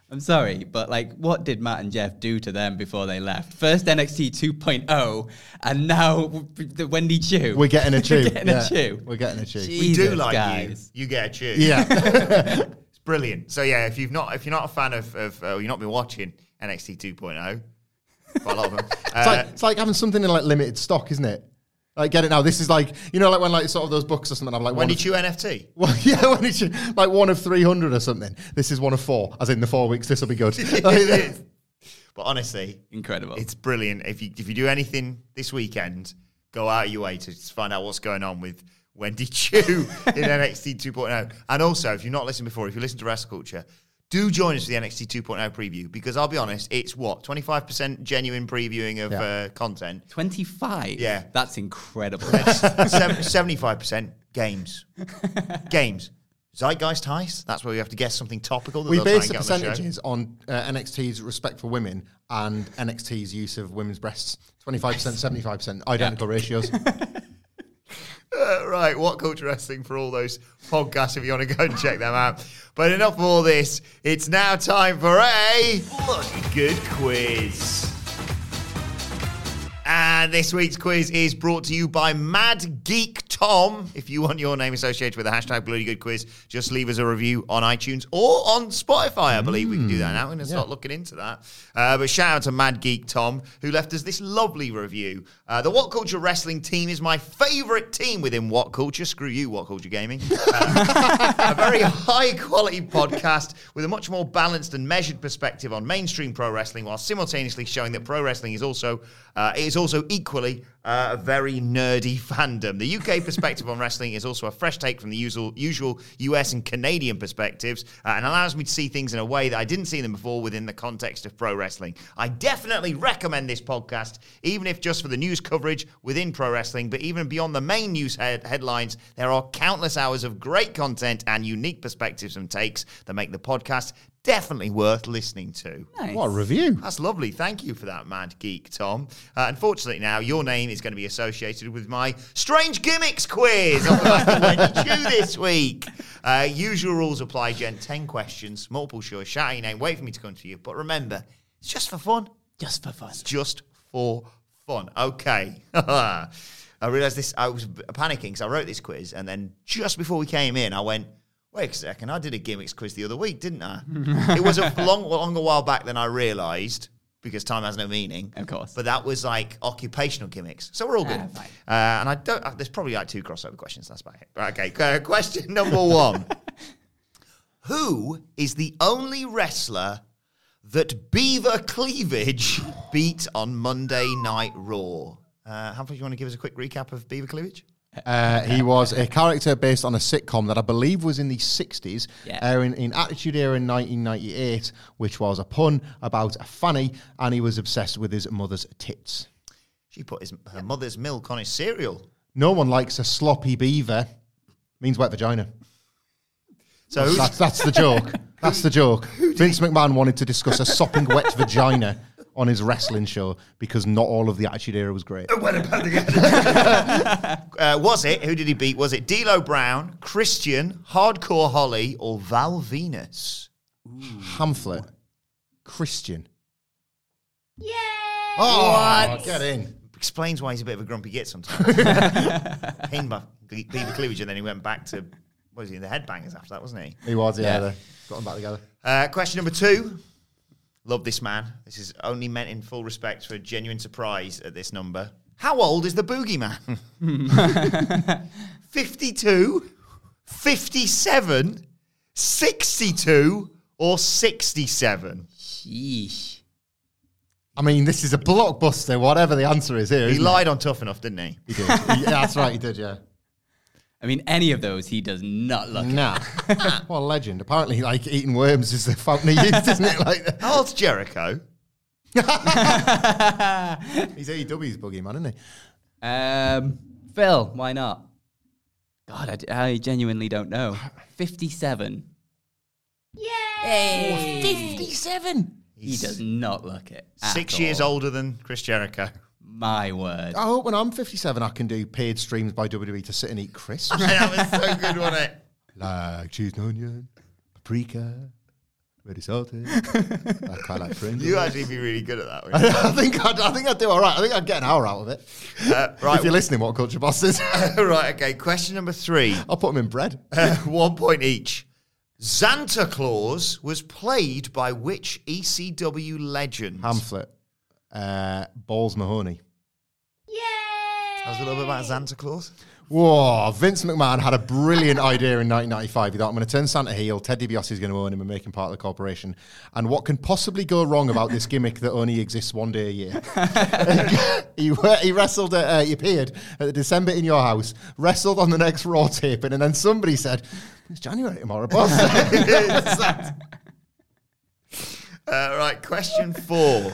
I'm sorry, but like, what did Matt and Jeff do to them before they left? First NXT 2.0, and now the Wendy Choo. We're getting a chew. We're getting Yeah, a chew. We're getting a chew. we do like guys. you. You get a chew. Yeah. (laughs) It's brilliant. So yeah, if you've not if you're not a fan of, of uh, you've not been watching NXT 2.0, quite a lot of them. (laughs) It's Uh, like it's like having something in like limited stock, isn't it? Like get it now. This is like you know like when like sort of those books or something. I'm like when one of, Choo NFT. well, (laughs) yeah, when it's like one of three hundred or something. This is one of four, as in the four weeks. This will be good. (laughs) Like, but honestly, Incredible. it's brilliant. If you if you do anything this weekend, go out of your way to just find out what's going on with Wendy Choo in NXT 2.0. And also, if you've not listened before, if you listen to Wrestle Culture, do join us for the NXT 2.0 preview because I'll be honest, it's what 25% genuine previewing of Yeah. uh, content. 25. Yeah. That's incredible. (laughs) Seventy-five percent games, (laughs) games. Zeitgeist heist. That's where we have to guess something topical. That we they'll base the get on the percentages on uh, NXT's respect for women and NXT's use of women's breasts. Twenty five percent, seventy five percent, identical ratios. (laughs) Uh, (laughs) right, what culture wrestling for all those podcasts if you want to go and check them out. But enough of all this. It's now time for a bloody good quiz. And And this week's quiz is brought to you by Mad Geek Tom. If you want your name associated with the hashtag Bloody Good Quiz, just leave us a review on iTunes or on Spotify. I believe we can do that now. We're going to start looking into that. Uh, but shout out to Mad Geek Tom, who left us this lovely review. Uh, the What Culture Wrestling team is my favourite team within What Culture. Screw you, What Culture Gaming. (laughs) Uh, a very high quality podcast with a much more balanced and measured perspective on mainstream pro wrestling, while simultaneously showing that pro wrestling is also uh, is also equally uh, a very nerdy (laughs) fandom. The UK perspective on wrestling is also a fresh take from the usual usual US and Canadian perspectives, uh, and allows me to see things in a way that I didn't see them before within the context of pro wrestling. I definitely recommend this podcast, even if just for the news coverage within pro wrestling, but even beyond the main news head- headlines, there are countless hours of great content and unique perspectives and takes that make the podcast definitely worth listening to. What a review. That's lovely. Thank you for that, Mad Geek Tom. Uh, unfortunately, now your name is going to be associated with my strange gimmicks quiz on the back of Wendy Choo this week. Uh, usual rules apply, Jen. Ten questions, multiple choice. Shout out your name. Wait for me to come to you. But remember, it's just for fun. Just for fun. It's just for fun. Okay. (laughs) I realized this. I was panicking because I wrote this quiz, and then just before we came in, I went, "Wait a second! I did a gimmicks quiz the other week, didn't I?" (laughs) it was a long, longer while back than I realized because time has no meaning. Of course. But that was like occupational gimmicks, so we're all good. Ah. Uh, and I don't. Uh, there's probably like two crossover questions. That's about it. Okay. uh, question number one: (laughs) Who is the only wrestler that Beaver Cleavage beat on Monday Night Raw? Uh, Humphrey, do you want to give us a quick recap of Beaver Cleavage? Uh, he was a character based on a sitcom that I believe was in the 60s, Yeah. airing in Attitude Era in 1998, which was a pun about a fanny, and he was obsessed with his mother's tits. She put his, her mother's milk on his cereal. No one likes a sloppy beaver. Means wet vagina. So who's- That's, that's the joke. (laughs) That's the joke. Vince McMahon wanted to discuss a sopping wet vagina on his wrestling show because not all of the Attitude Era was great. (laughs) (laughs) uh, was it? Who did he beat? Was it D'Lo Brown, Christian, Hardcore Holly, or Val Venis? Hamflett. Christian. Yeah. Oh, get in. Explains why he's a bit of a grumpy git sometimes. Pinned by Beaver Cleavage, and then he went back to what was he? The Headbangers after that, wasn't he? He was, yeah. Yeah. Got them back together. Uh, question number two. Love this man. This is only meant in full respect for a genuine surprise at this number. How old is the boogeyman? (laughs) 52, 57, 62, or 67? Sheesh. I mean, this is a blockbuster, whatever the answer is here. He isn't it? lied on Tough Enough, didn't he? He did. He- yeah, that's right, he did, yeah. I mean, any of those, he does not look. at. Nah. (laughs) what a legend. Apparently, like, eating worms is the fountain of youth, isn't it? (laughs) Like, How old's Jericho? (laughs) he's AEW's boogeyman, isn't he? Um, Phil, why not? God, I, d- I genuinely don't know. 57. Yay! 57. He does not look it. at Six years all. older than Chris Jericho. My word. I hope when I'm 57, I can do paid streams by WWE to sit and eat crisps. (laughs) that was so good, wasn't it? like cheese and onion, paprika, very salted. I quite like Pringles. You actually be really good at that. wouldn't (laughs) you? I think I'd, I think I'd do all right. I think I'd get an hour out of it. Uh, (laughs) right. If you're listening, what culture bosses? right, okay. Question number three. I'll put them in bread. Uh, one point each. Santa Claus was played by which ECW legend? Hamflett, uh, Balls Mahoney. That was a little bit about Santa Claus. Whoa, Vince McMahon had a brilliant idea in 1995. He thought, I'm going to turn Santa heel, Ted DiBiase is going to own him and make him part of the corporation. And what can possibly go wrong about this gimmick that only exists one day a year? (laughs) he, he wrestled, at, uh, he appeared at the December in Your House, wrestled on the next Raw taping, and then somebody said, It's January tomorrow, boss. (laughs) (laughs) Uh, right, question four.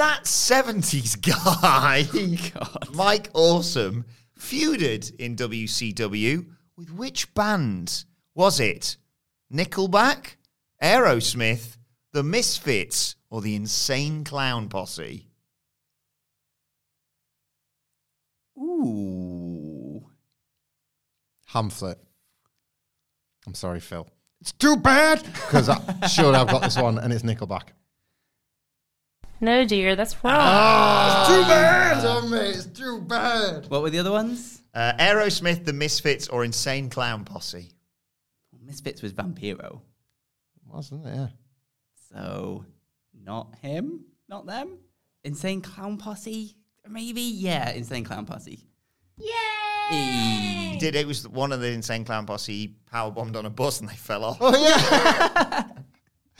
That 70s guy, (laughs) oh, Mike Awesome, feuded in WCW with which band? Was it Nickelback, Aerosmith, The Misfits, or the Insane Clown Posse? Ooh. Hamflett. I'm sorry, Phil. It's too bad because I sure I've got this one, and it's Nickelback. No, dear, that's wrong. Ah, too bad, oh, mate. It's too bad. What were the other ones? Uh, Aerosmith, The Misfits, or Insane Clown Posse? Misfits was Vampiro. Wasn't it? Yeah. So, not him, not them. Insane Clown Posse, maybe. Yeah, Insane Clown Posse. Yay! He did. It was one of the Insane Clown Posse. He power bombed on a bus and they fell off. Oh yeah. (laughs)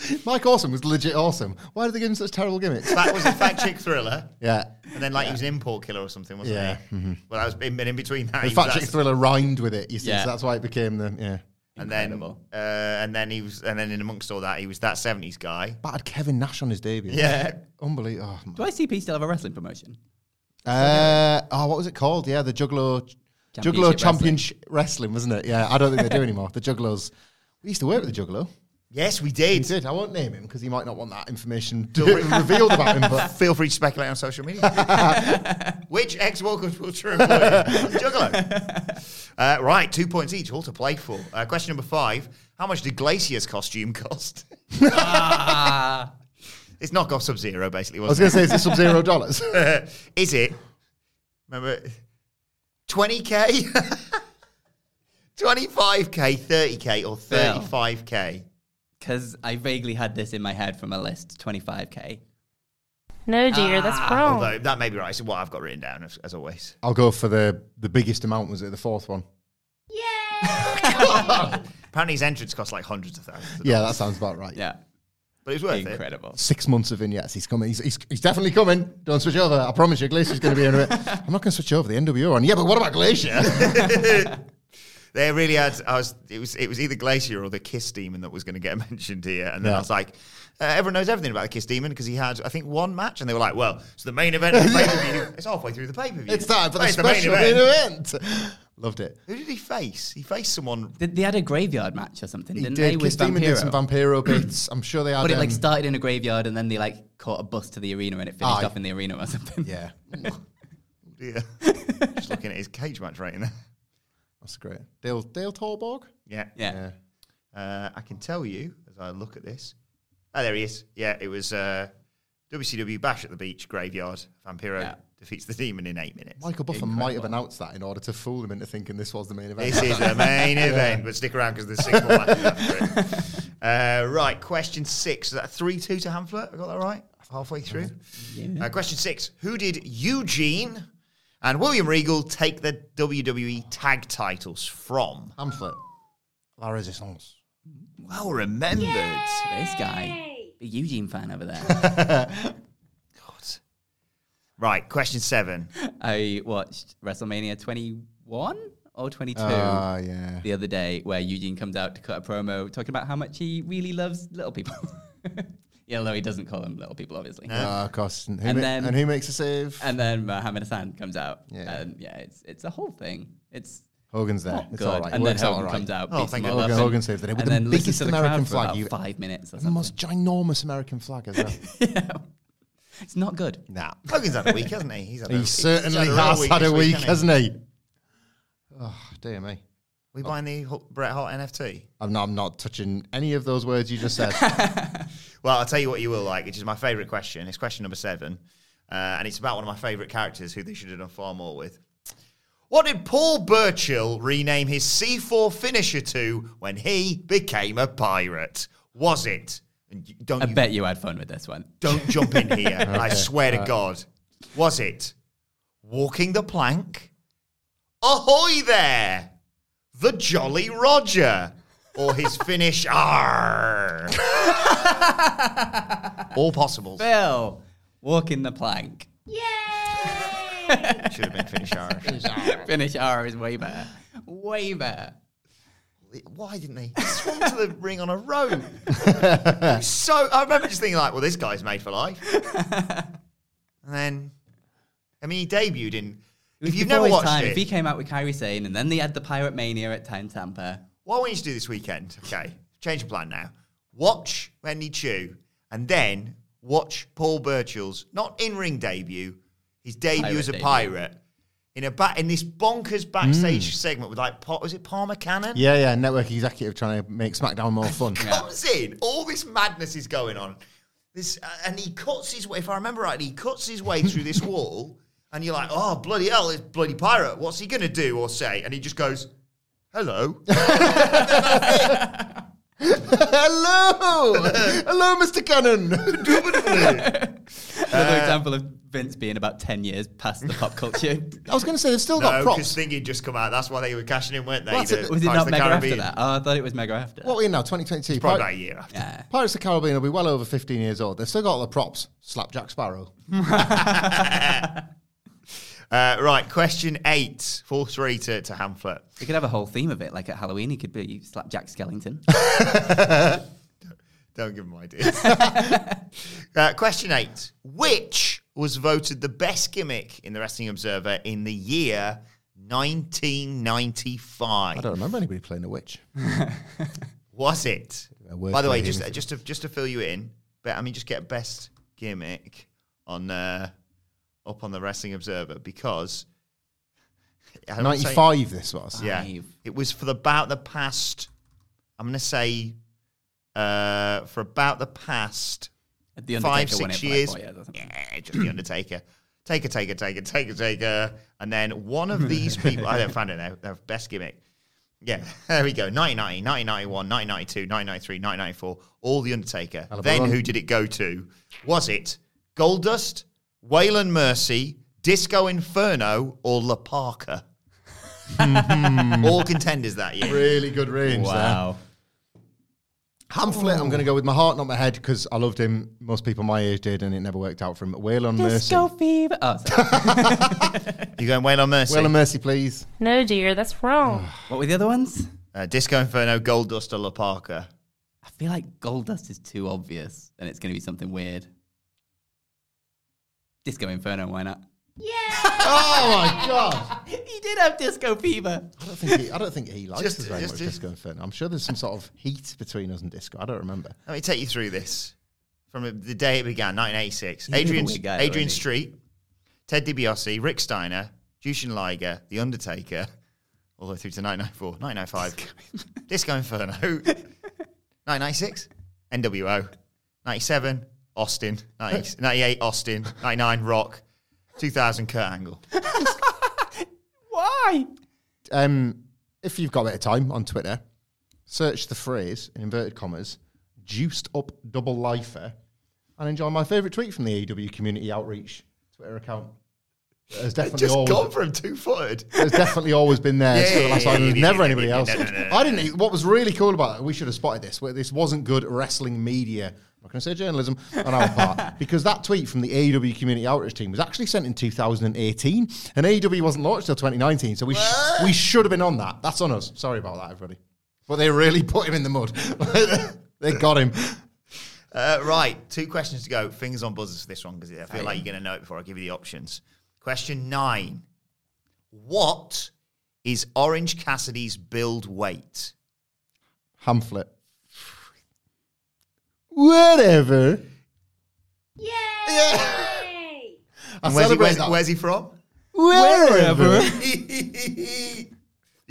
(laughs) Mike Awesome was legit awesome. Why did they give him such terrible gimmicks? That was a Fat Chick Thriller. Yeah. And then, like, he was an import killer or something, wasn't Yeah, he? mhm. Well, that was in, in between that. The he Fat Chick that- Thriller rhymed with it, you see, Yeah. so that's why it became the yeah. And then, uh, and then he was, and then in amongst all that, he was that '70s guy. Battered Kevin Nash on his debut. Yeah. Unbelievable. Oh, Do ICP still have a wrestling promotion? Uh, oh, what was it called? Yeah, the Juggalo Championship Juggalo Wrestling. Championship Wrestling, wasn't it? Yeah, I don't think they do anymore. The Juggalos. We used to work with the Juggalo. Yes, we We did. did. I won't name him because he might not want that information (laughs) revealed about him. But (laughs) Feel free to speculate on social media. (laughs) Which ex-World Culture employee Juggalo? Uh, right, two points each, all to play for. Uh, question number five: How much did Glacier's costume cost? it's knockoff Sub Zero, basically. I was going to say, is it sub zero dollars? Is it? Remember, twenty k, twenty-five k, thirty k, or thirty-five k? Because I vaguely had this in my head from a list 25k. No, dear, that's ah. wrong. Although that may be right. So what I've got written down as, as always. I'll go for the the biggest amount. Was it the fourth one? Yeah. (laughs) Apparently, his entrance cost like hundreds of thousands. Of Yeah, that sounds about right. Yeah. but it was worth it. Incredible. Six months of vignettes. He's coming. He's, he's, he's definitely coming. Don't switch over. I promise you, Glacier's going to be in a bit. I'm not going to switch over the NWO on. Yeah, but what about Glacier? (laughs) (laughs) They really had. I was. It was. It was either Glacier or the Kiss Demon that was going to get (laughs) mentioned here, and then Yeah. I was like, uh, everyone knows everything about the Kiss Demon because he had, I think, one match, and they were like, well, it's the main event of the (laughs) pay per view. It's halfway through the pay per view. it's time for the special main event. Loved it. Who did he face? He faced someone. Did, they had a graveyard match or something, He didn't did. they? Kiss With Demon did some Vampiro? Vampiro bits. I'm sure they had. But it like um, started in a graveyard and then they like caught a bus to the arena and it finished Aye. off in the arena or something. Yeah, (laughs) Yeah. Just looking at his cage match rating there. That's great. Dale Dale Torborg. Yeah. Yeah. Uh, I can tell you as I look at this. Oh, there he is. Yeah, it was uh, WCW Bash at the Beach Graveyard. Vampiro Yeah. defeats the Demon in eight minutes. Michael Buffer might have announced that in order to fool him into thinking this was the main event. This is the main (laughs) event, but stick around because there's six more matches after it. (laughs) Uh, right, question six. Is that 3 2 to Hamflett? I got that right? Halfway through? Uh, question six. Who did Eugene and William Regal take the WWE tag titles from? Hamflett. La Resistance. Well remembered. This guy, big Eugene fan over there. (laughs) God. Right, question seven. I watched WrestleMania 21 or 22 Ah, yeah. the other day where Eugene comes out to cut a promo talking about how much he really loves little people. (laughs) yeah, although he doesn't call them little people, obviously. Ah, of course. And who, And ma- then- and who makes a save? And then Muhammad Hassan comes out. Yeah. And yeah, it's it's a whole thing. It's Hogan's there. it's good. all right. And then works out Hogan all right. comes out. Oh, beats thank them you. all up Hogan- and- Hogan saved the day with and the then listens biggest to the American crowd for flag about you- five minutes or The something. most ginormous American flag as (laughs) well. yeah. It's not good. nah. Hogan's had a week, hasn't he? He's had a, He he's certainly real has had this a week, hasn't he? hasn't he? Oh, dear me. We buying the H- Bret Hart NFT? I'm not, I'm not touching any of those words you just said. (laughs) Well, I'll tell you what you will like, which is my favourite question. It's question number seven. Uh, and it's about one of my favourite characters who they should have done far more with. What did Paul Burchill rename his C4 finisher to when he became a pirate? Was it? And don't I you, bet you had fun with this one. don't jump in here. (laughs) I swear to God. Was it walking the plank? Ahoy there! The Jolly Roger. Or his finish R. All possible. Bill, walking the plank. Yay! Should have been finish R. Finish R is way better. Way better. Why didn't he? He swung to the ring on a rope. so I remember just thinking like, well, this guy's made for life. and then, I mean, he debuted in. If you've never his watched time. it, If he came out with Kyrie Sane and then they had the Pirate Mania at Time Tampa. What I want you to do this weekend, okay? Change of plan now. Watch Wendy Choo and then watch Paul Burchill's not in ring debut, his debut Pirate as a debut. pirate in a ba- in this bonkers backstage segment with like Pa- was it Palmer Cannon? yeah, yeah. Network executive trying to make SmackDown more fun. Comes in, all this madness is going on. this, uh, and he cuts his way. If I remember right, he cuts his way through this (laughs) wall, and you're like, "Oh bloody hell, this bloody pirate! What's he gonna do or say?" And he just goes, (laughs) "Hello." Hello, hello, Mr. Cannon. Another um, example of Vince being about 10 years past the pop culture. (laughs) I was going to say they've still got no, props. because Thing had just come out. That's why they were cashing in, weren't they? What's The it- Was it Pirates not of the Mega after Caribbean. that? Oh, I thought it was Mega after. What are we in now? 2022. It's probably Pir- about a year after. Yeah. Pirates of the Caribbean will be well over 15 years old. They've still got all the props. Slap Jack Sparrow. (laughs) Uh, right, question eight, four three to, to Hamflett. We could have a whole theme of it, like at Halloween, he could be Slapjack Skellington. (laughs) Don't give him ideas. (laughs) uh, question eight. Which was voted the best gimmick in the Wrestling Observer in the year 1995? I don't remember anybody playing a witch. (laughs) Was it? A By the way, just him. just to just to fill you in, but I mean, just get best gimmick on uh, up on the Wrestling Observer because (laughs) I don't say- 95 this was. Yeah, Five. it was for the, about the past. I'm going to say uh, for about the past The five six years. by years. four years or something. Yeah, just the (clears throat) Undertaker. Taker, taker, taker, taker, taker, and then one of these (laughs) people. I don't find it now. Their best gimmick. Yeah, (laughs) there we go. 1990, 1991, 1992, 1993, 1994. All the Undertaker. Hell of a Then run. who did it go to? Was it Goldust, Waylon Mercy, Disco Inferno, or La Parka? (laughs) All contenders that year. Really good range there. Wow. Hamflett, I'm going to go with my heart, not my head, because I loved him. Most people my age did, and it never worked out for him. Waylon Mercy. Disco Fever. Oh, sorry. (laughs) You going Waylon Mercy? Waylon Mercy, please. No, dear, that's wrong. what were the other ones? uh, Disco Inferno, Goldust, or La Parka? I feel like Goldust is too obvious and it's going to be something weird. Disco Inferno, why not? Yeah. (laughs) oh my god! he did have Disco Fever. I don't think he, I don't think he likes Just- us very just- much, just- Disco Inferno. I'm sure there's some sort of heat between us and Disco. I don't remember. Let me take you through this from the day it began, 1986. He's Adrian, guy, Adrian? Street, Ted DiBiase, Rick Steiner, Jushin Liger, The Undertaker, all the way through to 1994, 1995, Disco Inferno, 1996, (laughs) NWO, 97, Austin, (laughs) 90, 98, Austin, 99, Rock, 2000, Kurt Angle. (laughs) Why? Um, if you've got a bit of time on Twitter, search the phrase in inverted commas "juiced up double lifer" and enjoy my favourite tweet from the AEW Community Outreach Twitter account. There's (laughs) definitely Just always, gone from two footed. there's definitely always been there. Yeah, yeah, yeah, yeah, There's never anybody else. no, no, no, no. I didn't. What was really cool about it, we should have spotted this. where This wasn't good wrestling media. I'm not going to say journalism on our part because that tweet from the AEW Community Outreach team was actually sent in 2018, and AEW wasn't launched till 2019. So we sh- we should have been on that. That's on us. Sorry about that, everybody. But they really (laughs) put him in the mud. (laughs) they got him. Uh, right, two questions to go. Fingers on buzzers for this one because I feel like you're going to know it before I give you the options. Question nine. What is Orange Cassidy's build weight? Hamflett. Whatever. I And where's, he, where's, where's he from? Wherever. (laughs) the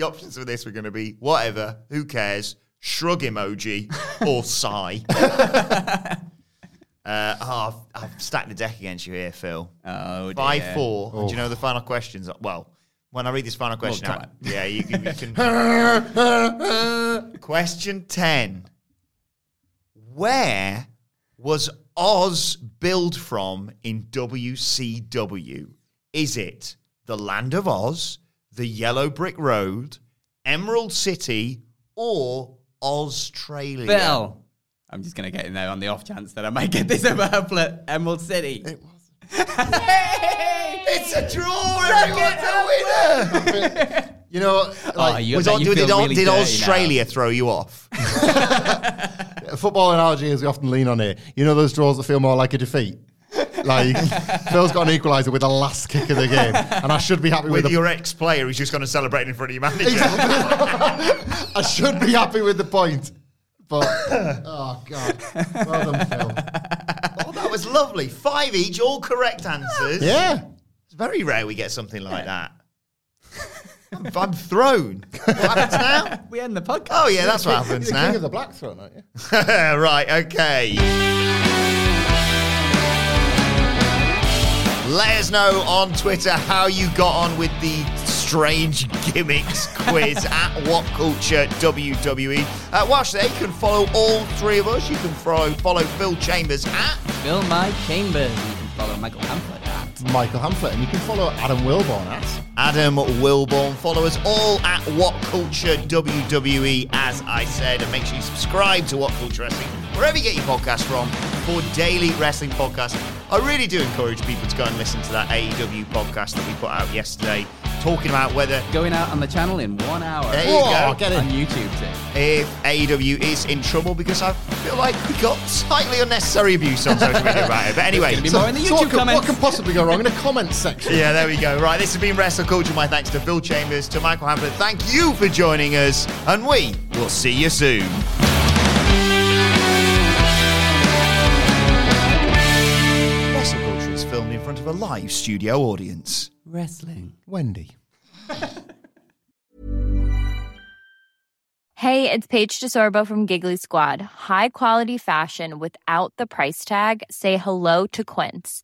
options for this were going to be whatever, who cares, shrug emoji, or (laughs) sigh. (laughs) uh, oh, I've, I've stacked the deck against you here, Phil. Oh, Five dear. four. Do you know the final questions? Well, when I read this final question come out, on. yeah, you can. You can question ten. Where was Oz billed from in WCW? Is it the Land of Oz, the Yellow Brick Road, Emerald City, or Australia? Bill. I'm just going to get in there on the off chance that I might get this (laughs) over Hamflett, Emerald City. It was. It's a draw. Everyone's a winner. (laughs) You know, Oh, like you, Was bet Au- did, really did dirty now. Australia throw you off? (laughs) a football analogy, as we often lean on here. You know those draws that feel more like a defeat. Like (laughs) Phil's got an equaliser with the last kick of the game, and I should be happy with, With the your ex-player who's just going to celebrate in front of your manager. (laughs) I should be happy with the point. But (laughs) oh god, well done, Phil. oh, that was lovely. Five each, all correct answers. Yeah, It's very rare we get something like that. (laughs) I'm, thrown. What happens now? We end the podcast. Oh yeah, that's what happens You're the now. King of the Black Throne, aren't you? (laughs) right. Okay. Let us know on Twitter how you got on with the strange gimmicks (laughs) quiz at What Culture WWE. Uh, whilst there, you can follow all three of us. You can follow follow Phil Chambers at Phil My Chambers. You can follow Michael Hamford Michael Hamflett, and you can follow Adam Wilborn at. Adam Wilborn. Follow us all at What Culture WWE, as I said, and make sure you subscribe to What Culture Wrestling wherever you get your podcast from for daily wrestling podcasts. I really do encourage people to go and listen to that AEW podcast that we put out yesterday, talking about whether going out on the channel in one hour. There you Whoa, go. get it. on in. YouTube too. if AEW is in trouble because I feel like we got slightly unnecessary abuse on social media about it. But anyway, Gonna more in the So YouTube what, can, what can possibly go wrong in the comments section? Yeah, there we go. Right, this has been Wrestle Culture. My thanks to Phil Chambers, to Michael Hamflett. Thank you for joining us, and we will see you soon. Wrestle Culture is filmed in front of a live studio audience. Wrestling. Wendy. (laughs) Hey, it's Paige DeSorbo from Giggly Squad. High quality fashion without the price tag. Say hello to Quince.